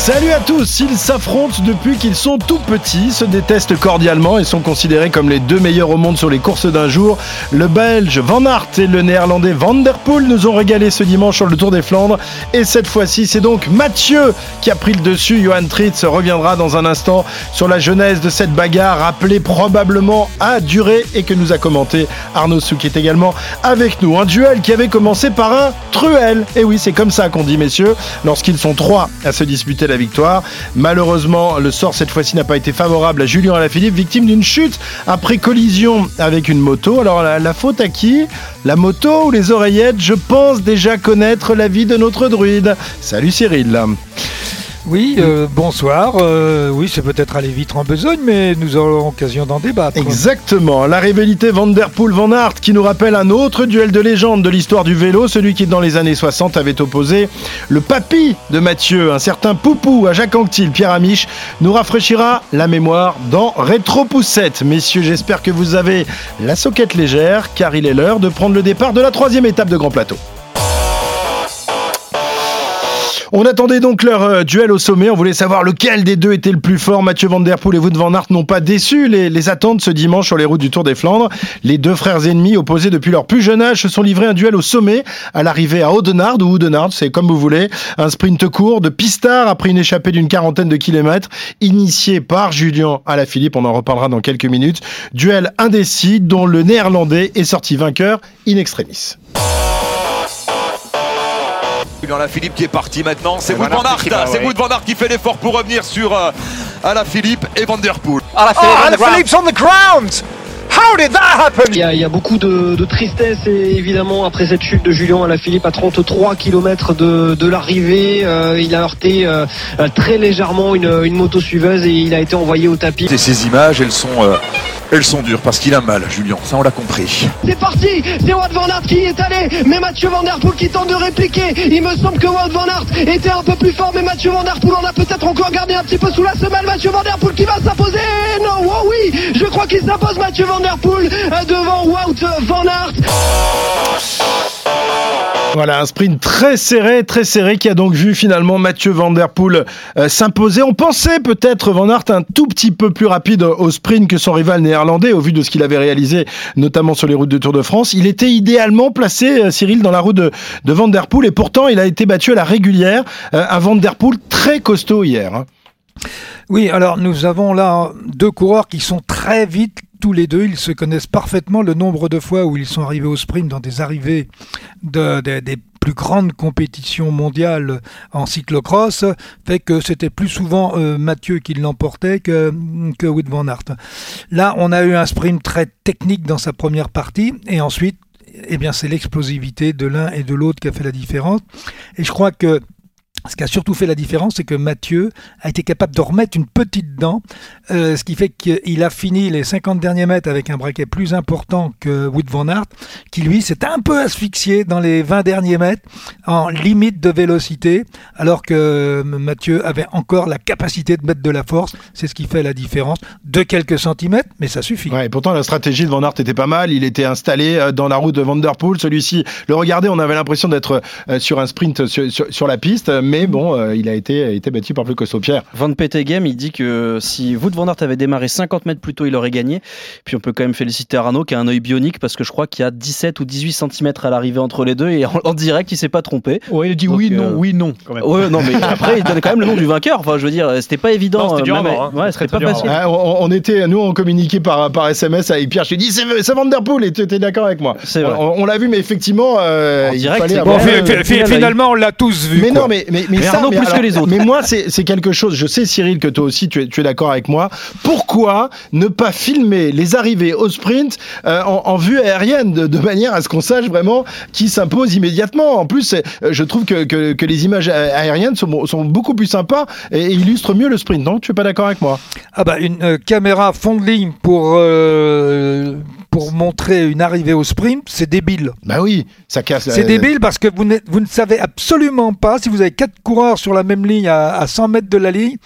Salut à tous, ils s'affrontent depuis qu'ils sont tout petits, se détestent cordialement et sont considérés comme les deux meilleurs au monde sur les courses d'un jour. Le Belge Van Aert et le Néerlandais Van Der Poel nous ont régalé ce dimanche sur le Tour des Flandres. Et cette fois-ci, c'est donc Mathieu qui a pris le dessus. Johan Tritz reviendra dans un instant sur la genèse de cette bagarre appelée probablement à durer et que nous a commenté Arnaud Souk qui est également avec nous. Un duel qui avait commencé par un truel. Et oui, c'est comme ça qu'on dit, messieurs, lorsqu'ils sont trois à se disputer la victoire. Malheureusement, le sort cette fois-ci n'a pas été favorable à Julien Alaphilippe, victime d'une chute après collision avec une moto. Alors la, la faute à qui? La moto ou les oreillettes? Je pense déjà connaître l'avis de notre druide. Salut Cyril. Oui, euh, bonsoir. Euh, oui, c'est peut-être aller vite en besogne, mais nous aurons l'occasion d'en débattre. Exactement. La rivalité Van Der Poel-Van Aert qui nous rappelle un autre duel de légende de l'histoire du vélo, celui qui dans les années 60 avait opposé le papy de Mathieu, un certain Poupou à Jacques Anquetil, Pierre Amiche, nous rafraîchira la mémoire dans Rétro Poussette. Messieurs, j'espère que vous avez la soquette légère, car il est l'heure de prendre le départ de la troisième étape de Grand Plateau. On attendait donc leur euh, duel au sommet. On voulait savoir lequel des deux était le plus fort. Mathieu Van Der Poel et Wout Van Aert n'ont pas déçu les, attentes ce dimanche sur les routes du Tour des Flandres. Les deux frères ennemis, opposés depuis leur plus jeune âge, se sont livrés un duel au sommet à l'arrivée à Audenard ou Oudenard, c'est comme vous voulez. Un sprint court de pistard après une échappée d'une quarantaine de kilomètres, initié par Julien Alaphilippe. On en reparlera dans quelques minutes. Duel indécis dont le néerlandais est sorti vainqueur in extremis. Julien Alaphilippe qui est parti maintenant, c'est Wout Van Aert c'est Van Aert qui fait l'effort pour revenir sur euh, Alaphilippe et Van Der Poel. Oh, Alaphilippe's on the ground! How did that happen? Il y a, il y a beaucoup de, de tristesse et évidemment après cette chute de Julien Alaphilippe à 33 km de, de l'arrivée, euh, il a heurté euh, euh, très légèrement une, une moto suiveuse et il a été envoyé au tapis. Et ces images, elles sont, euh, elles sont dures parce qu'il a mal, Julien, ça on l'a compris. C'est parti, c'est Wout Van Aert qui y est allé, mais Mathieu Van Der Poel qui tente de répliquer. Il me semble que Wout Van Aert était un peu plus fort, mais Mathieu Van Der Poel en a peut-être encore gardé un petit peu sous la semelle. Mathieu Van Der Poel qui va s'imposer. Non, oh oui, je crois qu'il s'impose Mathieu Van Der Poel euh, devant Wout Van Aert. Voilà, un sprint très serré, très serré qui a donc vu finalement Mathieu Van Der Poel euh, s'imposer. On pensait peut-être Van Aert un tout petit peu plus rapide au sprint que son rival néerlandais au vu de ce qu'il avait réalisé notamment sur les routes de Tour de France. Il était idéalement placé, euh, Cyril, dans la roue de, de Van Der Poel et pourtant il a été battu à la régulière. Euh, un Van Der Poel très costaud hier. hein. Oui, alors nous avons là deux coureurs qui sont très vite tous les deux, ils se connaissent parfaitement le nombre de fois où ils sont arrivés au sprint dans des arrivées de, de- des plus grandes compétitions mondiales en cyclocross, fait que c'était plus souvent euh, Mathieu qui l'emportait que, que Wout van Aert. Là, on a eu un sprint très technique dans sa première partie, et ensuite, eh bien, c'est l'explosivité de l'un et de l'autre qui a fait la différence. Et je crois que ce qui a surtout fait la différence, c'est que Mathieu a été capable de remettre une petite dent, euh, ce qui fait qu'il a fini les 50 derniers mètres avec un braquet plus important que Wout van Aert, qui lui s'est un peu asphyxié dans les 20 derniers mètres en limite de vélocité, alors que Mathieu avait encore la capacité de mettre de la force. C'est ce qui fait la différence de quelques centimètres, mais ça suffit. Et pourtant la stratégie de Van Aert était pas mal. Il était installé euh, dans la route de Van Der Poel. Celui-ci, le regardait, on avait l'impression d'être euh, sur un sprint sur, la piste, bon, euh, il a été, a été battu par plus costaud. Pierre. Van Petegem, il dit que si Wout van Aert avait démarré 50 mètres plus tôt, il aurait gagné. Puis on peut quand même féliciter Arnaud qui a un œil bionique parce que je crois qu'il y a 17 ou 18 cm à l'arrivée entre les deux et en, en direct, il s'est pas trompé. Ouais, il dit Donc, oui, euh, non, oui, non, quand même. Ouais, non, mais après, il donne quand même le nom du vainqueur. Enfin, je veux dire, c'était pas évident. C'était euh, hein. Ouais, pas dur facile. Ah, on, on était, nous, on communiquait par, par SMS avec Pierre. Je lui ai dit, c'est Van Der Poel, et tu étais d'accord avec moi. C'est vrai. On, on l'a vu, mais effectivement, euh, En il direct, fallait avoir- euh, finalement, on l'a tous vu. Mais quoi. non, mais, mais, mais, Mais ça, Arnaud plus que les autres. Mais moi, c'est quelque chose. Je sais, Cyril, que toi aussi, tu es, tu es d'accord avec moi. Pourquoi ne pas filmer les arrivées au sprint euh, en, en vue aérienne, de, de manière à ce qu'on sache vraiment qui s'impose immédiatement? En plus, euh, je trouve que, que, que les images aériennes sont, sont beaucoup plus sympas et illustrent mieux le sprint. Non, tu es pas d'accord avec moi? Ah bah une euh, caméra fond de ligne pour euh, pour montrer une arrivée au sprint, c'est débile. Bah oui, ça casse. C'est débile parce que vous, vous ne savez absolument pas, si vous avez quatre coureurs sur la même ligne à, à 100 mètres de la ligne,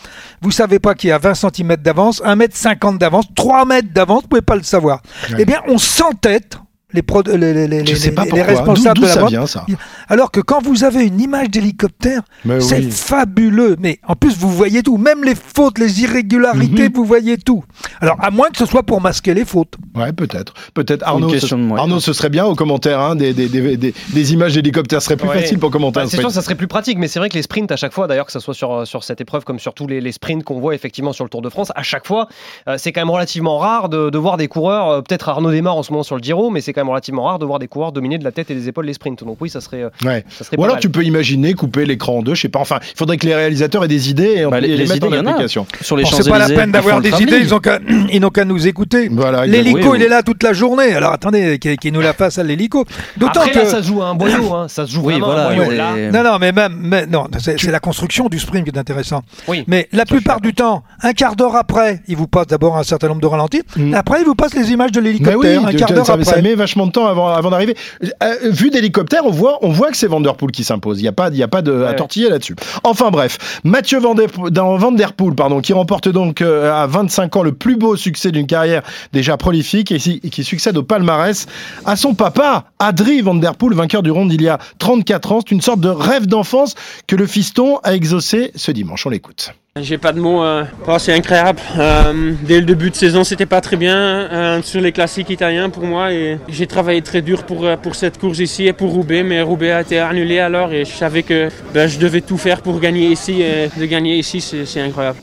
vous savez pas qu'il y a 20 cm d'avance, 1 mètre 50 d'avance, 3 mètres d'avance, vous pouvez pas le savoir. Ouais. Eh bien, on s'entête les, pro- les, les- les- Je sais les- pas les pourquoi. responsables de la ça vente. vient, ça? Alors que quand vous avez une image d'hélicoptère, c'est oui. fabuleux. Mais en plus, vous voyez tout. Même les fautes, les irrégularités, Mhm. vous voyez tout. Alors, à moins que ce soit pour masquer les fautes. Ouais, peut-être. Peut-être. Arnaud, ce. Arnaud, ce serait bien au commentaire, hein, des, des, des, des- des images d'hélicoptères. Ce serait plus Ouais. facile pour commenter Bah, c'est sûr, ça serait plus pratique, mais c'est vrai que les sprints, à chaque fois, d'ailleurs, que ce soit sur, sur cette épreuve comme sur tous les, les sprints qu'on voit effectivement sur le Tour de France, à chaque fois, euh, c'est quand même relativement rare de, de voir des coureurs, euh, peut-être Arnaud démarre en ce moment sur le Giro, mais c'est quand même relativement rare de voir des coureurs dominer de la tête et des épaules les sprints. Donc oui, ça serait, euh, Ouais. ça serait Ou pas alors mal. tu peux imaginer couper l'écran en deux, je sais pas. Enfin, il faudrait que les réalisateurs aient des idées et, Bah, et les- les, les mettre idées, en application. Sur les Bon, c'est pas la peine d'avoir des idées, ils qu'à n'ont qu'à nous écouter. Voilà, L'hélico, oui, oui. il est là toute la journée. Alors attendez, qu'il nous la fasse à l'hélico. D'autant que. là, ça se joue à un boyau, hein. ça se joue Oui, voilà. un boyau. Là, Non, non, mais même, mais non, c'est la construction du sprint qui est intéressant. Oui. Mais la plupart du temps, un quart d'heure après, il vous passe d'abord un certain nombre de ralentis. Mm. Après, il vous passe les images de l'hélicoptère. un de- quart d'heure après. Vachement de temps avant, avant d'arriver. Euh, vu d'hélicoptère, on voit, on voit que c'est Vanderpool qui s'impose. Il n'y a pas, il y a pas de, à tortiller là-dessus. Enfin bref, Mathieu Vanderpool, pardon, qui remporte donc euh, à 25 ans le plus beau succès d'une carrière déjà prolifique et, qui- et qui succède au palmarès à son papa, Adri Vanderpool, vainqueur du Ronde il y a 34 ans. C'est une sorte de rêve d'enfance que le fiston a exaucé ce dimanche. On l'écoute. J'ai pas de mots, euh, oh, c'est incroyable. Euh, dès le début de saison, c'était pas très bien euh, sur les classiques italiens pour moi et j'ai travaillé très dur pour, euh, pour cette course ici et pour Roubaix, mais Roubaix a été annulé alors et je savais que ben, je devais tout faire pour gagner ici et de gagner ici, c'est incroyable.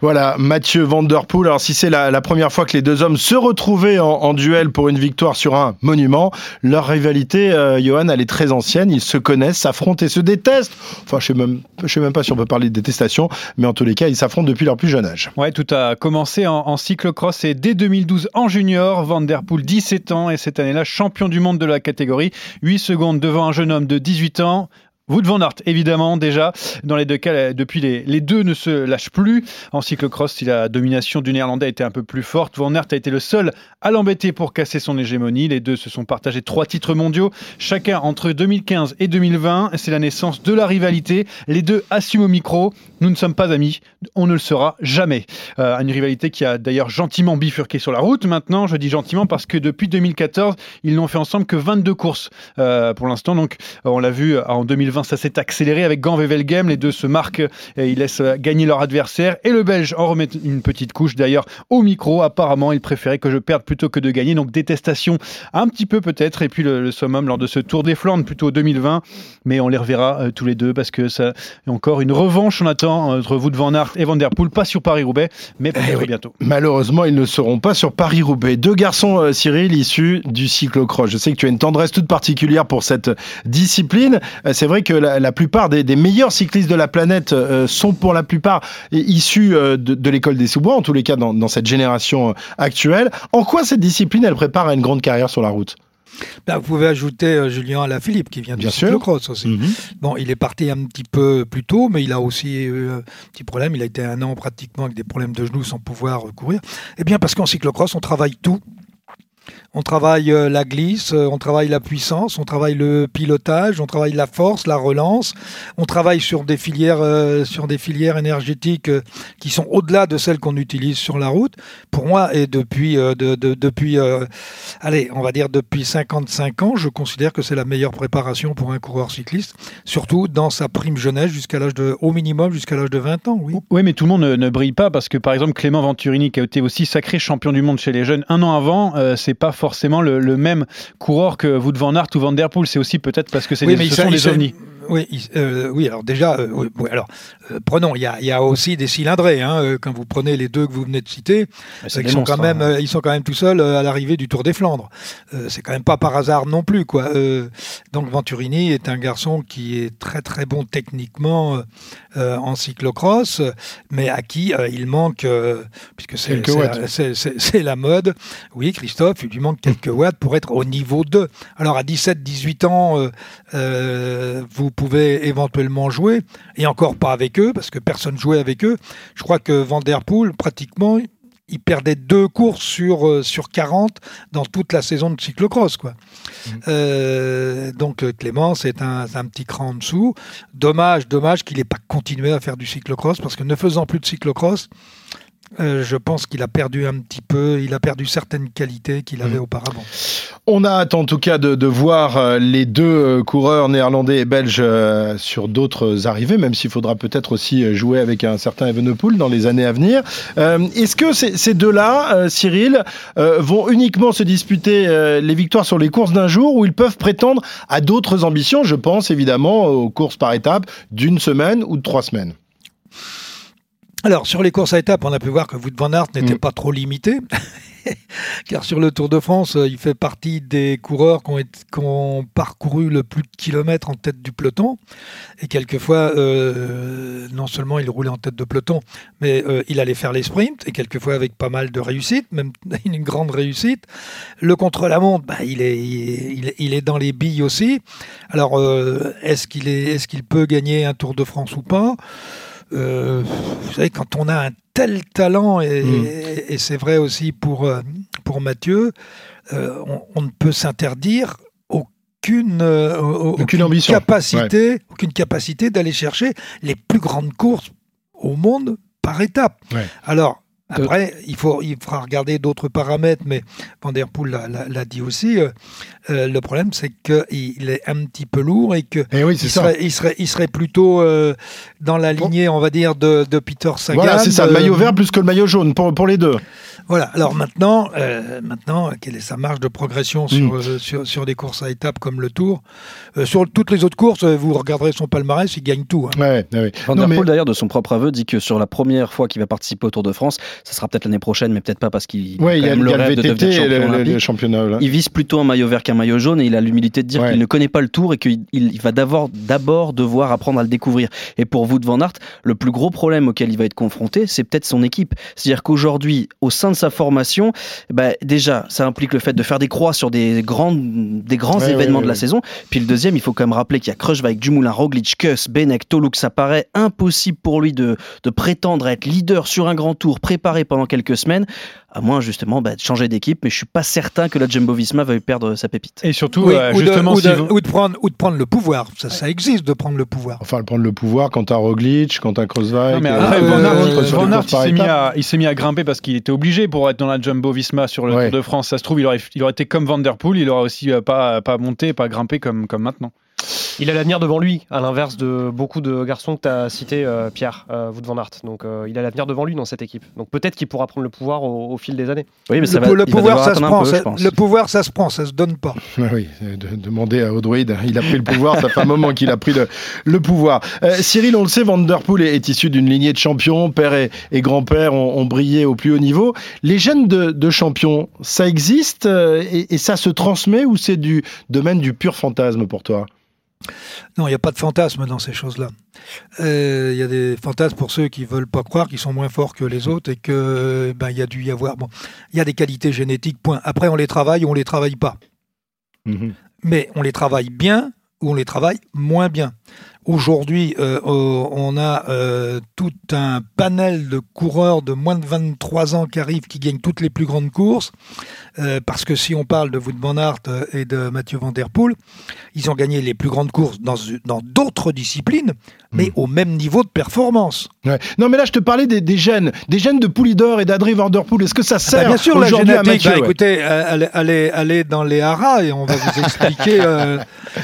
Voilà, Mathieu Vanderpool. Alors, si c'est la, première fois que les deux hommes se retrouvaient en, duel pour une victoire sur un monument, leur rivalité, euh, Johan, elle est très ancienne. Ils se connaissent, s'affrontent et se détestent. Enfin, je je sais même pas si on peut parler de détestation, mais en tous les cas, ils s'affrontent depuis leur plus jeune âge. Ouais, tout a commencé en, en cyclocross et dès 2012 en junior, Van Der Poel 17 ans et cette année-là champion du monde de la catégorie, 8 secondes devant un jeune homme de 18 ans. Wout van Aert, évidemment, déjà. Dans les deux cas, depuis, les, deux ne se lâchent plus. En cyclocross, si la domination du Néerlandais été un peu plus forte, Van Aert a été le seul à l'embêter pour casser son hégémonie. Les deux se sont partagés trois titres mondiaux, chacun entre 2015 et 2020. C'est la naissance de la rivalité. Les deux assument au micro. Nous ne sommes pas amis. On ne le sera jamais. Euh, une rivalité qui a d'ailleurs gentiment bifurqué sur la route. Maintenant, je dis gentiment parce que depuis 2014, ils n'ont fait ensemble que 22 courses euh, pour l'instant. Donc, on l'a vu en 2020, ça s'est accéléré avec Gant Wevelgem. Les deux se marquent et ils laissent gagner leur adversaire. Et le Belge en remet une petite couche. D'ailleurs, au micro, apparemment, il préférait que je perde plutôt que de gagner. Donc, détestation un petit peu peut-être. Et puis, le, le summum lors de ce Tour des Flandres, plutôt 2020. Mais on les reverra euh, tous les deux parce que ça est encore une revanche. On attend entre Wout van Aert et Van Der Poel. Pas sur Paris-Roubaix, mais peut-être bientôt. Malheureusement, ils ne seront pas sur Paris-Roubaix. Deux garçons, euh, Cyril, issus du cyclocross. Je sais que tu as une tendresse toute particulière pour cette discipline. Euh, C'est vrai que la, la plupart des, des meilleurs cyclistes de la planète euh, sont pour la plupart issus euh, de, de l'école des sous-bois, en tous les cas dans, dans cette génération euh, actuelle. En quoi cette discipline, elle prépare à une grande carrière sur la route? Là, vous pouvez ajouter euh, Julien Alaphilippe qui vient du cyclocross aussi. Mhm. Bon, il est parti un petit peu plus tôt, mais il a aussi eu un petit problème. Il a été un an pratiquement avec des problèmes de genoux sans pouvoir courir. Eh bien, parce qu'en cyclocross, on travaille tout. On travaille euh, la glisse, euh, on travaille la puissance, on travaille le pilotage, on travaille la force, la relance. On travaille sur des filières, euh, sur des filières énergétiques qui sont au-delà de celles qu'on utilise sur la route. Pour moi, et depuis, de- de- depuis, allez, on va dire depuis 55 ans, je considère que c'est la meilleure préparation pour un coureur cycliste, surtout dans sa prime jeunesse jusqu'à l'âge de, au minimum jusqu'à l'âge de 20 ans. Oui. Oui, mais tout le monde ne, ne brille pas parce que, par exemple, Clément Venturini, qui a été aussi sacré champion du monde chez les jeunes un an avant, euh, c'est pas forcément le, le même coureur que Wout van Aert ou Van Der Poel. C'est aussi peut-être parce que c'est Oui, des, mais ce sont des ovnis. Oui, euh, oui, alors déjà, euh, oui, alors euh, prenons, il y a, il y a aussi des cylindrés. Hein, quand vous prenez les deux que vous venez de citer, c'est des ils sont monstres, quand même, hein. ils sont quand même tout seuls à l'arrivée du Tour des Flandres. C'est quand même pas par hasard non plus, quoi. Donc Venturini est un garçon qui est très très bon techniquement en cyclocross, mais à qui il manque, puisque c'est la- la mode. Oui, Christophe, il lui manque quelques watts pour être au niveau 2. Alors à 17-18 ans, vous pouvez éventuellement jouer, et encore pas avec eux, parce que personne jouait avec eux. Je crois que Van Der Poel, pratiquement, il perdait deux courses sur, euh, sur 40 dans toute la saison de cyclocross. Quoi. Mmh. Euh, donc euh, Clément, c'est un, un petit cran en dessous. Dommage, dommage qu'il n'ait pas continué à faire du cyclocross, parce que ne faisant plus de cyclocross, euh, je pense qu'il a perdu un petit peu, il a perdu certaines qualités qu'il avait Mmh. auparavant. On a hâte en tout cas de, de voir euh, les deux euh, coureurs néerlandais et belges sur d'autres arrivées, même s'il faudra peut-être aussi jouer avec un certain Evenepoel dans les années à venir. Euh, Est-ce que ces, ces deux-là, Cyril, euh, vont uniquement se disputer les victoires sur les courses d'un jour ou ils peuvent prétendre à d'autres ambitions Je pense évidemment aux courses par étapes d'une semaine ou de trois semaines? Alors, sur les courses à étapes, on a pu voir que Wout van Aert n'était Mm. pas trop limité. Car sur le Tour de France, euh, il fait partie des coureurs qui ont, été- qui ont parcouru le plus de kilomètres en tête du peloton. Et quelquefois, euh, non seulement il roulait en tête de peloton, mais euh, il allait faire les sprints, et quelquefois avec pas mal de réussite, même une grande réussite. Le contre-la-montre, bah, il, est, il, est, il est dans les billes aussi. Alors, euh, est-ce qu'il est, est qu'il peut gagner un Tour de France ou pas? Euh, vous savez, quand on a un tel talent, et, Mm. et- et c'est vrai aussi pour, euh, pour Mathieu, euh, on, on ne peut s'interdire aucune, euh, au- Aucune ambition. capacité, aucune capacité d'aller chercher les plus grandes courses au monde par étape. Ouais. Alors, après, il, faut, il faudra regarder d'autres paramètres, mais Van Der Poel l'a- dit aussi. euh, euh, le problème, c'est qu'il est un petit peu lourd et que Eh oui, il serait, il, serait, il serait plutôt euh, dans la lignée, on va dire, de, de Peter Sagan. Voilà, c'est ça, le maillot vert plus que le maillot jaune pour, pour les deux. Voilà. Alors maintenant, euh, maintenant, quelle est sa marge de progression sur, Mm. euh, sur, sur des courses à étapes comme le Tour? Euh, Sur toutes les autres courses, vous regarderez son palmarès, il gagne tout. hein. Ouais, ouais, ouais. Van der mais- Poel, d'ailleurs, de son propre aveu, dit que sur la première fois qu'il va participer au Tour de France, ça sera peut-être l'année prochaine, mais peut-être pas parce qu'il Ouais, a le rêve de VTT devenir et champion le, le- olympique. le championnat. là. Il vise plutôt un maillot vert qu'un maillot jaune et il a l'humilité de dire Ouais. qu'il ne connaît pas le tour et qu'il il- il va d'abord d'abord devoir apprendre à le découvrir. Et pour Wout van Aert, le plus gros problème auquel il va être confronté, c'est peut-être son équipe. C'est-à-dire qu'aujourd'hui, au sein de sa formation, bah, déjà, ça implique le fait de faire des croix sur des, grandes, des grands Ouais, événements ouais, de la ouais. saison. Puis le deuxième, il faut quand même rappeler qu'il y a Kruijswijk, Dumoulin, Roglic, Kuss, Benek, Toluk. Ça paraît impossible pour lui de, de prétendre être leader sur un grand tour préparé pendant quelques semaines, à moins justement bah, de changer d'équipe. Mais je suis pas certain que la Jumbo-Visma veuille perdre sa pépite. Et surtout, Oui, euh, ou, de, justement, ou de- vous- ou de prendre, ou de prendre le pouvoir. Ça, ça existe de prendre le pouvoir. Enfin, prendre le pouvoir quand t'as Roglic, quand t'as Kreuzweig. Non, mais euh, après, euh, Van Aert, euh, s'est mis, il s'est mis à grimper parce qu'il était obligé pour être dans la Jumbo Visma sur le Ouais. Tour de France. Ça se trouve, il aurait, il aurait été comme Van Der Poel, il aurait aussi euh, pas, pas monté, pas grimpé comme, comme maintenant. Il a l'avenir devant lui, à l'inverse de beaucoup de garçons que tu as cités, euh, Pierre, euh, Wout van Aert. Donc euh, il a l'avenir devant lui dans cette équipe. Donc peut-être qu'il pourra prendre le pouvoir au, au fil des années. Oui, mais ça le, va, le il va pouvoir, ça se prend. peu, ça- le pouvoir, ça se prend, ça se donne pas. Ah Oui, de, demander à Audroid, il a pris le pouvoir, ça fait un moment qu'il a pris le, le pouvoir. Euh, Cyril, on le sait, Van Der Poel est, est issu d'une lignée de champions, père et, et grand-père ont, ont brillé au plus haut niveau. Les gènes de, de champions, ça existe euh, et, et ça se transmet ou c'est du domaine du pur fantasme pour toi? Non, il n'y a pas de fantasme dans ces choses-là. Euh, Il y a des fantasmes pour ceux qui veulent pas croire qu'ils sont moins forts que les autres et que ben il y a dû y avoir. Bon, il y a des qualités génétiques. Point. Après, on les travaille ou on les travaille pas. Mhm. Mais on les travaille bien ou on les travaille moins bien. Aujourd'hui, euh, euh, on a euh, tout un panel de coureurs de moins de 23 ans qui arrivent, qui gagnent toutes les plus grandes courses. Euh, parce que si on parle de Wout van Aert et de Mathieu Van Der Poel, ils ont gagné les plus grandes courses dans dans d'autres disciplines, mais au même niveau de performance. Ouais. Non, mais là, je te parlais des, des gènes, des gènes de Poulidor et d'Adri Van Der Poel. Est-ce que ça Bah, sert bien sûr, la aujourd'hui à génétique. Mathieu bah, ouais. écoutez, allez, allez, allez dans les haras et on va vous expliquer. euh,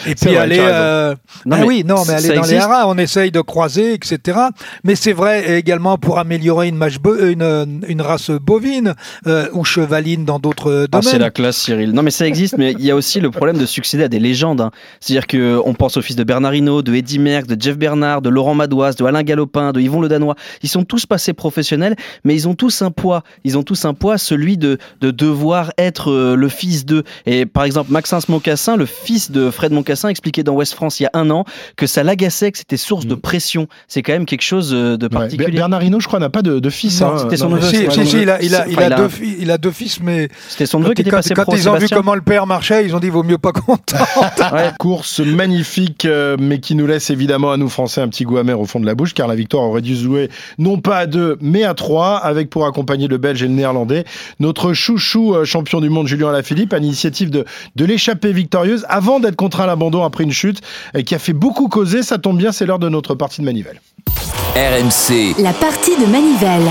et puis vrai, allez. euh, Non, ah mais oui, non, mais ça dans les haras, on essaye de croiser, etc. Mais c'est vrai également pour améliorer une, une race bovine euh, ou chevaline dans d'autres Ah, c'est domaines. la classe, Cyril. Non, mais ça existe, mais il y a aussi le problème de succéder à des légendes. hein. C'est-à-dire qu'on pense au fils de Bernard Hinault, de Eddy Merckx, de Jeff Bernard, de Laurent Madoise, de Alain Galopin, de Yvon Le Danois. Ils sont tous passés professionnels, mais ils ont tous un poids. Ils ont tous un poids, celui de, de devoir être euh, le fils d'eux. Et par exemple, Maxence Moncassin, le fils de Fred Moncassin, expliquait dans West France il y a un an que ça l'agressait agaçait, que c'était source de pression. C'est quand même quelque chose euh, de Ouais. particulier. Bernard Hinault, je crois, n'a pas de, de fils. Non, hein. c'était son neveu, il a, deux, fils, mais C'était son quand, neveu qui était quand- passé quand pro ils ont vu comment le père marchait, ils ont dit vaut mieux pas content. Course magnifique, euh, mais qui nous laisse évidemment à nous Français un petit goût amer au fond de la bouche, car la victoire aurait dû se jouer non pas à deux, mais à trois, avec pour accompagner le Belge et le Néerlandais notre chouchou euh, champion du monde Julien Alaphilippe, à l'initiative de, de l'échappée victorieuse, avant d'être contraint à l'abandon après une chute, et qui a fait beaucoup causer. Ça tombe bien, c'est l'heure de notre partie de manivelle. RMC. La partie de Manivelle.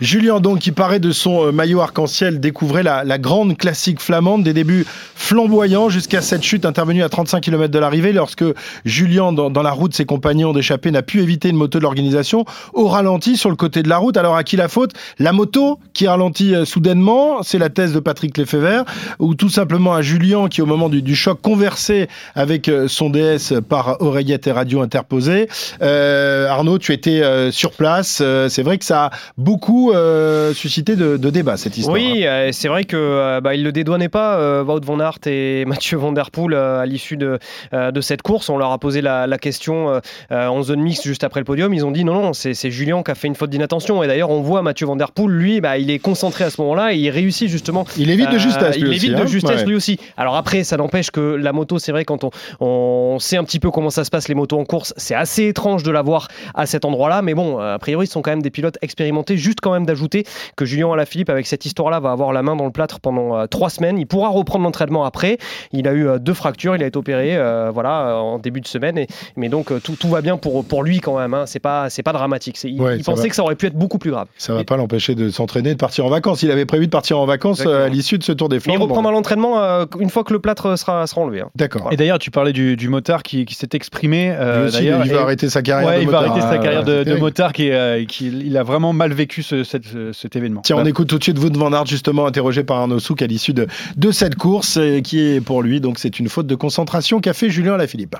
Julien, donc, qui paraît de son euh, maillot arc-en-ciel, découvrait la, grande classique flamande, des débuts flamboyants jusqu'à cette chute intervenue à 35 km de l'arrivée, lorsque Julien, dans, la route, ses compagnons d'échappée, n'a pu éviter une moto de l'organisation au ralenti sur le côté de la route. Alors, à qui la faute? La moto qui ralentit euh, soudainement, c'est la thèse de Patrick Lefebvre, ou tout simplement à Julien qui, au moment du, choc, conversait avec euh, son DS par oreillette et radio interposée. Arnaud, tu étais sur place. C'est vrai que ça a beaucoup euh, suscité de, de débats, cette histoire. Oui, euh, c'est vrai que euh, bah, il le dédouanaient pas, Wout van Aert et Mathieu Van Der Poel à l'issue de, de cette course. On leur a posé la, la question en zone mixte juste après le podium. Ils ont dit non, non, c'est Julien qui a fait une faute d'inattention. Et d'ailleurs, on voit Mathieu Van Der Poel, lui, bah, il est concentré à ce moment-là et il réussit justement. Il évite de justesse, il lui évite aussi, de hein. justesse lui aussi. Alors après, ça n'empêche que la moto, c'est vrai, quand on, on sait un petit peu comment ça se passe, les motos en course, c'est assez étrange de la voir à cet endroit-là. Mais bon, a priori, ce sont quand même des pilotes expérimentés. Juste quand même d'ajouter que Julien Alaphilippe, avec cette histoire-là, va avoir la main dans le plâtre pendant euh, trois semaines. Il pourra reprendre l'entraînement après. Il a eu euh, deux fractures, il a été opéré euh, voilà, en début de semaine. Et, mais donc, tout, tout va bien pour, pour lui quand même. Hein. C'est pas, c'est pas dramatique. C'est- Il, Ouais, il pensait va. que ça aurait pu être beaucoup plus grave. Ça va pas l'empêcher de s'entraîner, de partir en vacances. Il avait prévu de partir en vacances euh, à l'issue de ce Tour des Mais Flandres. il Bon. reprendra l'entraînement euh, une fois que le plâtre sera, sera enlevé. hein. D'accord. Et d'ailleurs, tu parlais du, du motard qui, qui s'est exprimé. euh, aussi, il va et- arrêter sa carrière Ouais, de il va motard. arrêter sa Ah, carrière de, motard qui, euh, qui il a vraiment mal vécu ce- cet événement. Tiens, on écoute tout de suite Wout van Aert, justement interrogé par Arnaud Souk à l'issue de, de cette course, euh, qui est pour lui, donc c'est une faute de concentration qu'a fait Julien Alaphilippe.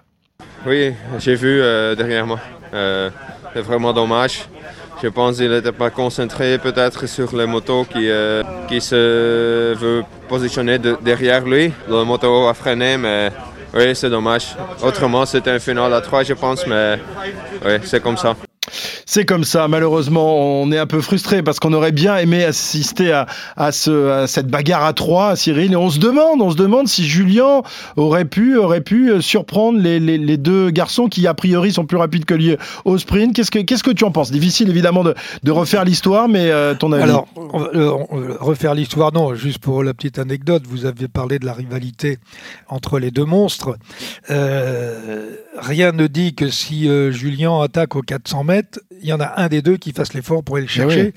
Oui, j'ai vu euh, derrière moi. Euh, c'est vraiment dommage. Je pense qu'il n'était pas concentré peut-être sur les motos qui, euh, qui se veut positionner de- derrière lui. La moto a freiné, mais oui, c'est dommage. Autrement, c'était un final à 3, je pense, mais oui, c'est comme ça. C'est comme ça, malheureusement, on est un peu frustré parce qu'on aurait bien aimé assister à, à ce, à cette bagarre à trois, Cyril, et on se demande, on se demande si Julien aurait pu, aurait pu surprendre les, les- les deux garçons qui a priori sont plus rapides que lui au sprint. Qu'est-ce que, qu'est-ce que tu en penses? Difficile évidemment de, de refaire l'histoire, mais euh, ton avis. Alors, euh, refaire l'histoire, non, juste pour la petite anecdote, vous avez parlé de la rivalité entre les deux monstres. Euh, rien ne dit que si euh, Julien attaque aux 400 mètres, il y en a un des deux qui fasse l'effort pour aller le chercher. oui.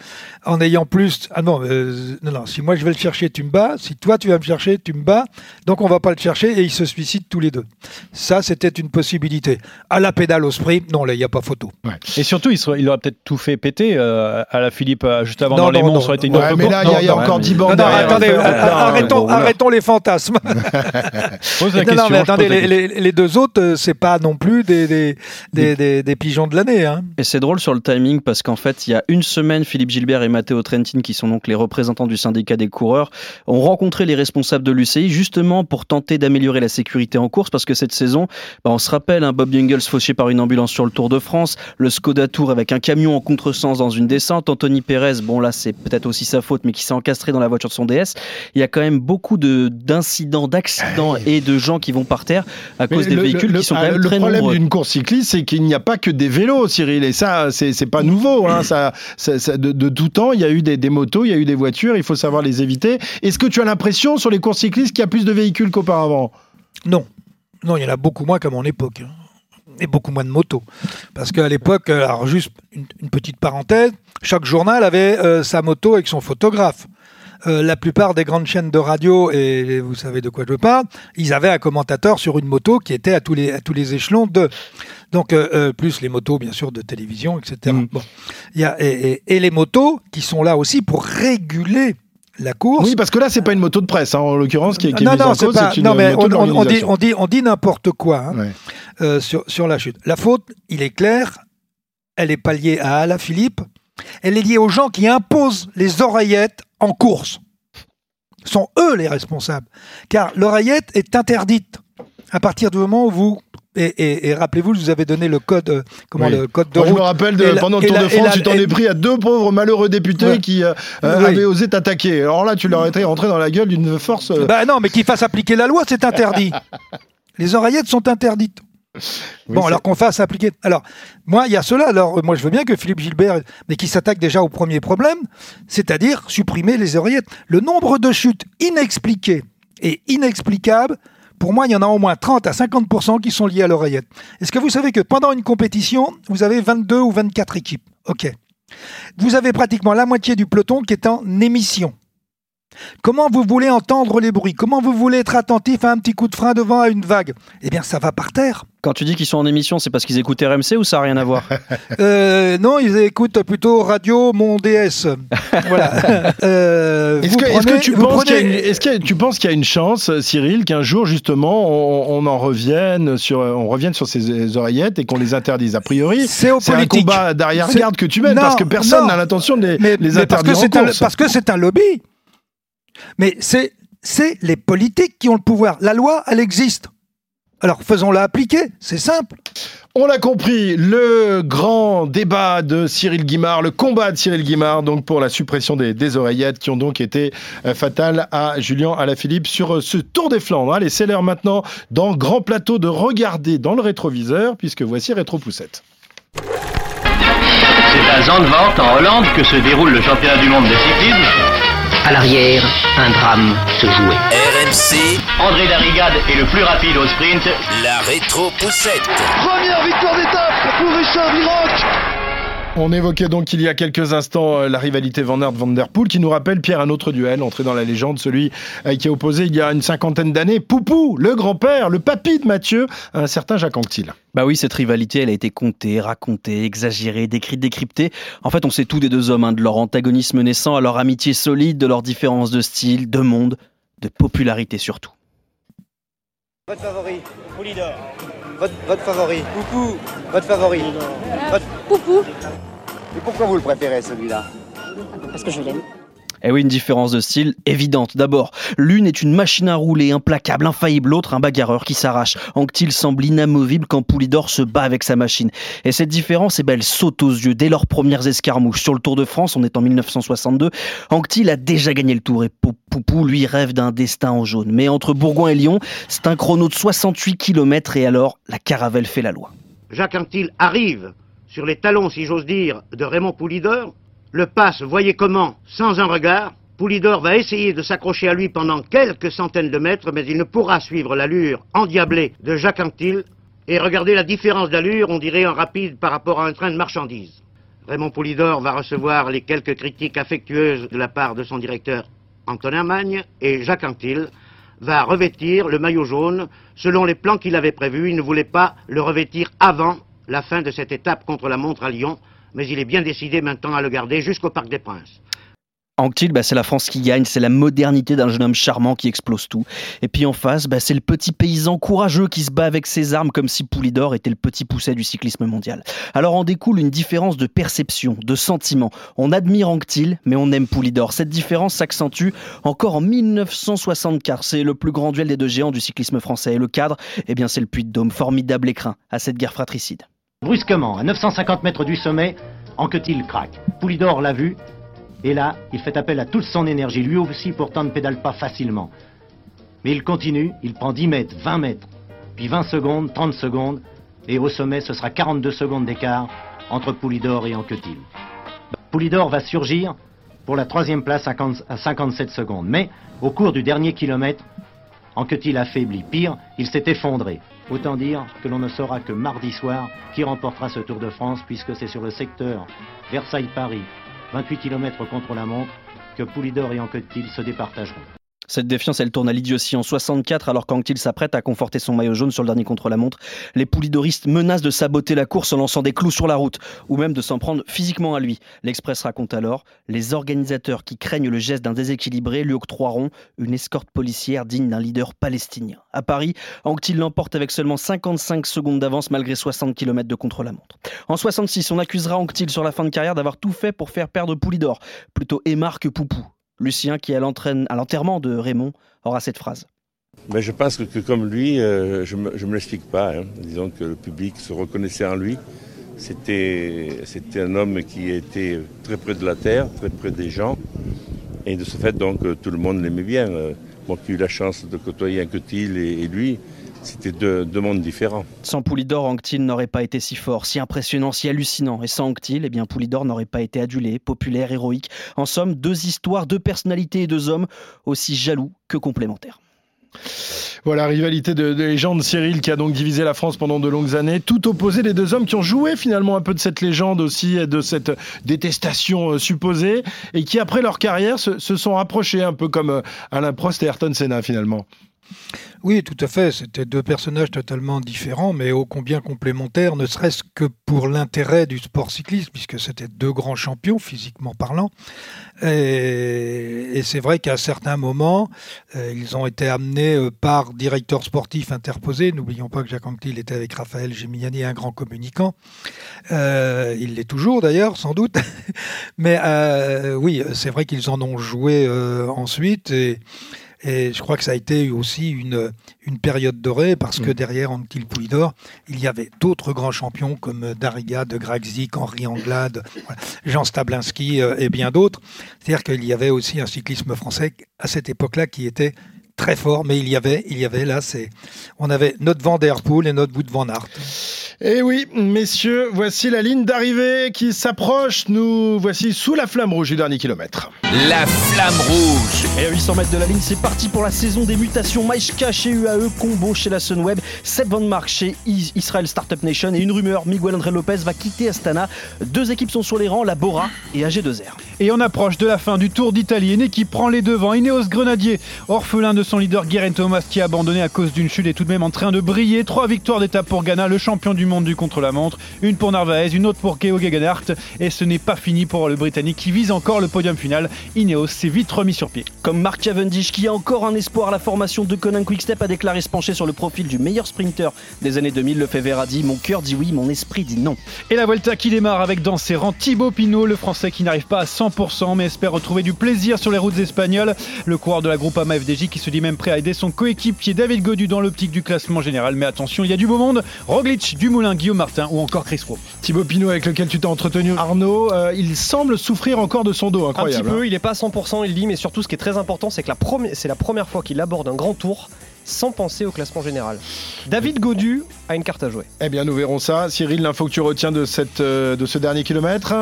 En ayant plus. Ah non, euh, non, non, si moi je vais le chercher, tu me bats. Si toi tu vas me chercher, tu me bats. Donc on va pas le chercher et ils se suicident tous les deux. Ça, c'était une possibilité. À la pédale au sprint, non, là, il n'y a pas photo. Et surtout, il, serait- il aurait peut-être tout fait péter euh, à la Philippe euh, juste avant Non, dans les non, monts. non, Ça aurait été une non. autre Ouais, mais là, il y y a encore mais- 10 bandes Non, non, derrière. attendez, arrêtons- arrêtons les fantasmes. Pose la non, question, non, mais attendez, pose la les, les- les deux autres, euh, c'est pas non plus des, des, des, des- des pigeons de l'année. Hein. Et c'est drôle sur le timing parce qu'en fait, il y a une semaine, Philippe Gilbert et Matteo Trentin, qui sont donc les représentants du syndicat des coureurs, ont rencontré les responsables de l'UCI justement pour tenter d'améliorer la sécurité en course parce que cette saison, bah, on se rappelle, hein, Bob Jungels fauché par une ambulance sur le Tour de France, le Skoda Tour avec un camion en contresens dans une descente, Anthony Perez, bon là c'est peut-être aussi sa faute, mais qui s'est encastré dans la voiture de son DS. Il y a quand même beaucoup de- d'incidents, d'accidents et de gens qui vont par terre à cause Mais des le- véhicules le- qui sont ah, quand même le très problème nombreux. d'une course cycliste, c'est qu'il n'y a pas que des vélos, Cyril, et ça, c'est pas nouveau. Hein, ça, de, tout temps, il y a eu des, motos, il y a eu des voitures, il faut savoir les éviter. Est-ce que tu as l'impression sur les courses cyclistes qu'il y a plus de véhicules qu'auparavant? Non. Non, il y en a beaucoup moins qu'à mon époque. hein. Et beaucoup moins de motos. Parce qu'à l'époque, alors juste une, petite parenthèse, chaque journal avait euh, sa moto avec son photographe. Euh, la plupart des grandes chaînes de radio, et vous savez de quoi je parle, ils avaient un commentateur sur une moto qui était à tous les échelons de. Donc, euh, euh, plus les motos, bien sûr, de télévision, etc. Bon. Il y a, et, et- et les motos qui sont là aussi pour réguler la course. Oui, parce que là, c'est pas une moto de presse, hein, en l'occurrence, qui est, qui est non, mise non, en c'est cause, pas- une non, mais moto on, de on- on dit, on dit, on dit n'importe quoi hein, euh, sur, sur la chute. La faute, il est clair, elle n'est pas liée à Alaphilippe, elle est liée aux gens qui imposent les oreillettes en course. Ce sont eux les responsables. Car l'oreillette est interdite à partir du moment où vous Et, et- et rappelez-vous, je vous avais donné le code, euh, comment Oui. le code de Moi, je me rappelle de, pendant le Tour la- de France, la- tu t'en es pris à deux pauvres malheureux députés Ouais. qui euh, Oui. avaient osé t'attaquer. Alors là, tu leur étais rentré dans la gueule d'une force. euh, Bah non, mais qu'ils fassent appliquer la loi, c'est interdit. Les oreillettes sont interdites. Oui, bon, alors qu'on fasse appliquer. Alors, moi, il y a cela. Alors, moi, je veux bien que Philippe Gilbert, mais qui s'attaque déjà au premier problème, c'est-à-dire supprimer les oreillettes. Le nombre de chutes inexpliquées et inexplicables, pour moi, il y en a au moins 30 à 50% qui sont liés à l'oreillette. Est-ce que vous savez que pendant une compétition, vous avez 22 ou 24 équipes? Ok. Vous avez pratiquement la moitié du peloton qui est en émission. Comment vous voulez entendre les bruits? Comment vous voulez être attentif à un petit coup de frein devant à une vague? Eh bien, ça va par terre. Quand tu dis qu'ils sont en émission, c'est parce qu'ils écoutent RMC ou ça n'a rien à voir Euh, non, ils écoutent plutôt Radio Mon DS. Voilà. Euh, Est-ce que, est-ce que prenez- tu penses qu'il y a une, est-ce qu'il y a- tu penses qu'il y a une chance, Cyril, qu'un jour justement on, on en revienne sur, on revienne sur ces oreillettes et qu'on les interdise? A priori, C'est au c'est un combat d'arrière-garde que tu mènes Non, parce que personne non. n'a l'intention de les, mais, les mais parce interdire que en c'est un, parce que c'est un lobby. Mais c'est c'est les politiques qui ont le pouvoir. La loi, elle existe. Alors faisons-la appliquer. C'est simple. On l'a compris, le grand débat de Cyril Guimard, le combat de Cyril Guimard, donc pour la suppression des, des oreillettes qui ont donc été euh, fatales à Julien Alaphilippe sur euh, ce Tour des Flandres. Allez, c'est l'heure maintenant dans Grand Plateau de regarder dans le rétroviseur, puisque voici Rétro Poussette. C'est à Zandvoort, en Hollande, que se déroule le championnat du monde de cyclisme. À l'arrière, un drame se jouait. RMC. André Darrigade est le plus rapide au sprint. La rétro-poussette. Première victoire d'étape pour Richard Viroc On évoquait donc il y a quelques instants euh, la rivalité Van Aert-Van Der Poel qui nous rappelle, Pierre, un autre duel entré dans la légende, celui euh, qui a opposé il y a une cinquantaine d'années Poupou, le grand-père, le papy de Mathieu, à un certain Jacques Anquetil. Bah oui, cette rivalité, elle a été contée, racontée, exagérée, décrite, décryptée. En fait, on sait tout des deux hommes, hein, de leur antagonisme naissant à leur amitié solide, de leurs différences de style, de monde, de popularité surtout. Votre favori Poulidor. Votre, votre favori Poupou. Votre favori Votre... Poupou. Et pourquoi vous le préférez celui-là? Parce que je l'aime. Eh oui, une différence de style évidente. D'abord, l'une est une machine à rouler, implacable, infaillible, l'autre un bagarreur qui s'arrache. Anctil semble inamovible quand Poulidor se bat avec sa machine? Et cette différence, eh ben, elle saute aux yeux dès leurs premières escarmouches. Sur le Tour de France, on est en 1962, Anctil a déjà gagné le Tour et Pou- Poupou, lui, rêve d'un destin en jaune. Mais entre Bourgoin et Lyon, c'est un chrono de 68 km et alors, la caravelle fait la loi. Jacques Anquetil arrive sur les talons, si j'ose dire, de Raymond Poulidor, le passe, voyez comment, sans un regard. Poulidor va essayer de s'accrocher à lui pendant quelques centaines de mètres, mais il ne pourra suivre l'allure endiablée de Jacques Anquetil. Et regardez la différence d'allure, on dirait en rapide par rapport à un train de marchandises. Raymond Poulidor va recevoir les quelques critiques affectueuses de la part de son directeur Antonin Magne, et Jacques Anquetil va revêtir le maillot jaune. Selon les plans qu'il avait prévus, il ne voulait pas le revêtir avant la fin de cette étape contre la montre à Lyon, mais il est bien décidé maintenant à le garder jusqu'au Parc des Princes. Anctil, bah, c'est la France qui gagne, c'est la modernité d'un jeune homme charmant qui explose tout. Et puis en face, bah, c'est le petit paysan courageux qui se bat avec ses armes comme si Poulidor était le petit pousset du cyclisme mondial. Alors en découle une différence de perception, de sentiment. On admire Anctil, mais on aime Poulidor. Cette différence s'accentue encore en 1964. C'est le plus grand duel des deux géants du cyclisme français. Et le cadre, eh bien c'est le Puy de Dôme, formidable écrin à cette guerre fratricide. Brusquement, à 950 mètres du sommet, Anquetil craque. Poulidor l'a vu, et là, il fait appel à toute son énergie. Lui aussi, pourtant, ne pédale pas facilement. Mais il continue, il prend 10 mètres, 20 mètres, puis 20 secondes, 30 secondes, et au sommet, ce sera 42 secondes d'écart entre Poulidor et Anquetil. Poulidor va surgir pour la troisième place à 50 à 57 secondes. Mais au cours du dernier kilomètre, Anquetil affaibli. Pire, il s'est effondré. Autant dire que l'on ne saura que mardi soir qui remportera ce Tour de France, puisque c'est sur le secteur Versailles-Paris, 28 km contre la montre, que Poulidor et Anquetil se départageront. Cette défiance, elle tourne à l'idiotie en 64 alors qu'Anctil s'apprête à conforter son maillot jaune sur le dernier contre-la-montre. Les poulidoristes menacent de saboter la course en lançant des clous sur la route ou même de s'en prendre physiquement à lui. L'Express raconte alors les organisateurs qui craignent le geste d'un déséquilibré lui octroieront une escorte policière digne d'un leader palestinien. À Paris, Anctil l'emporte avec seulement 55 secondes d'avance malgré 60 km de contre-la-montre. En 66, on accusera Anctil sur la fin de carrière d'avoir tout fait pour faire perdre Poulidor, plutôt Aymar que Poupou. Lucien, qui est à l'enterrement de Raymond, aura cette phrase. Mais je pense que, comme lui, euh, je ne me, l'explique pas. hein. Disons que le public se reconnaissait en lui. C'était un homme qui était très près de la terre, très près des gens. Et de ce fait, donc, euh, tout le monde l'aimait bien. Euh, Moi qui ai eu la chance de côtoyer Anquetil et, et lui, c'était deux, deux mondes différents. Sans Poulidor, Anctil n'aurait pas été si fort, si impressionnant, si hallucinant. Et sans Anctil, eh bien Poulidor n'aurait pas été adulé, populaire, héroïque. En somme, deux histoires, deux personnalités et deux hommes aussi jaloux que complémentaires. Voilà, rivalité de, de légende Cyril qui a donc divisé la France pendant de longues années, tout opposé les deux hommes qui ont joué finalement un peu de cette légende aussi et de cette détestation euh, supposée et qui après leur carrière se, se sont rapprochés un peu comme euh, Alain Prost et Ayrton Senna finalement. Oui, tout à fait. C'était deux personnages totalement différents, mais ô combien complémentaires, ne serait-ce que pour l'intérêt du sport cycliste, puisque c'était deux grands champions, physiquement parlant. Et, c'est vrai qu'à certains moments, euh, ils ont été amenés euh, par directeurs sportifs interposés. N'oublions pas que Jacques Anquetil était avec Raphaël Géminiani, un grand communicant. Euh, il l'est toujours d'ailleurs, sans doute. mais oui, c'est vrai qu'ils en ont joué ensuite. Et je crois que ça a été aussi une, une période dorée parce que Mm. derrière Anquetil Poulidor, il y avait d'autres grands champions comme Dariga, De Gragzik, Henri Anglade, Jean Stablinski euh, et bien d'autres. C'est-à-dire qu'il y avait aussi un cyclisme français à cette époque-là qui était très fort, mais il y avait, il y avait là, c'est, on avait notre Van Der Poel et notre Wout van Aert. Et Eh oui, messieurs, voici la ligne d'arrivée qui s'approche. Nous voici sous la flamme rouge du dernier kilomètre. La flamme rouge. Et à 800 mètres de la ligne, c'est parti pour la saison des mutations. Maïchka chez UAE, Combo chez la Sunweb, Seb Van Mark chez Is- Israel Startup Nation et une rumeur, Miguel André Lopez va quitter Astana. Deux équipes sont sur les rangs, la Bora et AG2R. Et on approche de la fin du Tour d'Italie. Une équipe prend les devants. Ineos Grenadier, orphelin de son leader Guerin Thomas qui a abandonné à cause d'une chute est tout de même en train de briller. Trois victoires d'étape pour Ghana, le champion du monde du contre-la-montre. Une pour Narvaez, une autre pour Keo Gegenhardt. Et ce n'est pas fini pour le Britannique qui vise encore le podium final. Ineos s'est vite remis sur pied. Comme Mark Cavendish qui a encore un espoir, la formation de Conan Quickstep a déclaré se pencher sur le profil du meilleur sprinter des années 2000. Le fait a dit Mon cœur dit oui, mon esprit dit non. Et la Vuelta qui démarre avec dans ses rangs Thibaut Pinot, le français qui n'arrive pas à 100% mais espère retrouver du plaisir sur les routes espagnoles. Le coureur de la groupe AMA FDJ qui se dit même prêt à aider son coéquipier David Godu dans l'optique du classement général. Mais attention, il y a du beau monde. Roglic, Dumoulin, Guillaume Martin ou encore Chris Froome. Thibaut Pinot avec lequel tu t'es entretenu, Arnaud, euh, il semble souffrir encore de son dos, Un petit incroyable. hein. peu, il n'est pas à 100%, il dit, mais surtout ce qui est très important, c'est que la c'est la première fois qu'il aborde un grand tour sans penser au classement général. David Godu a une carte à jouer. Eh bien, nous verrons ça. Cyril, l'info que tu retiens de, cette, euh, de ce dernier kilomètre?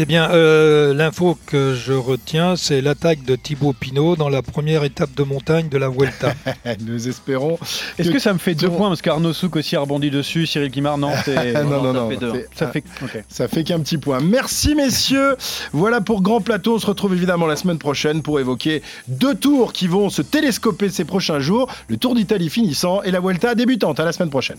Eh bien, euh, l'info que je retiens, c'est l'attaque de Thibaut Pinot dans la première étape de montagne de la Vuelta. Nous espérons. Est-ce que ça me fait deux points parce qu'Arnaud Souk aussi a rebondi dessus, Cyril Guimard non, c'est- non, non, ça non. fait deux. c'est- Ça fait. Ça fait qu'un petit point. Merci messieurs. Voilà pour Grand Plateau. On se retrouve évidemment la semaine prochaine pour évoquer deux tours qui vont se télescoper ces prochains jours. Le Tour d'Italie finissant et la Vuelta débutante. À la semaine prochaine.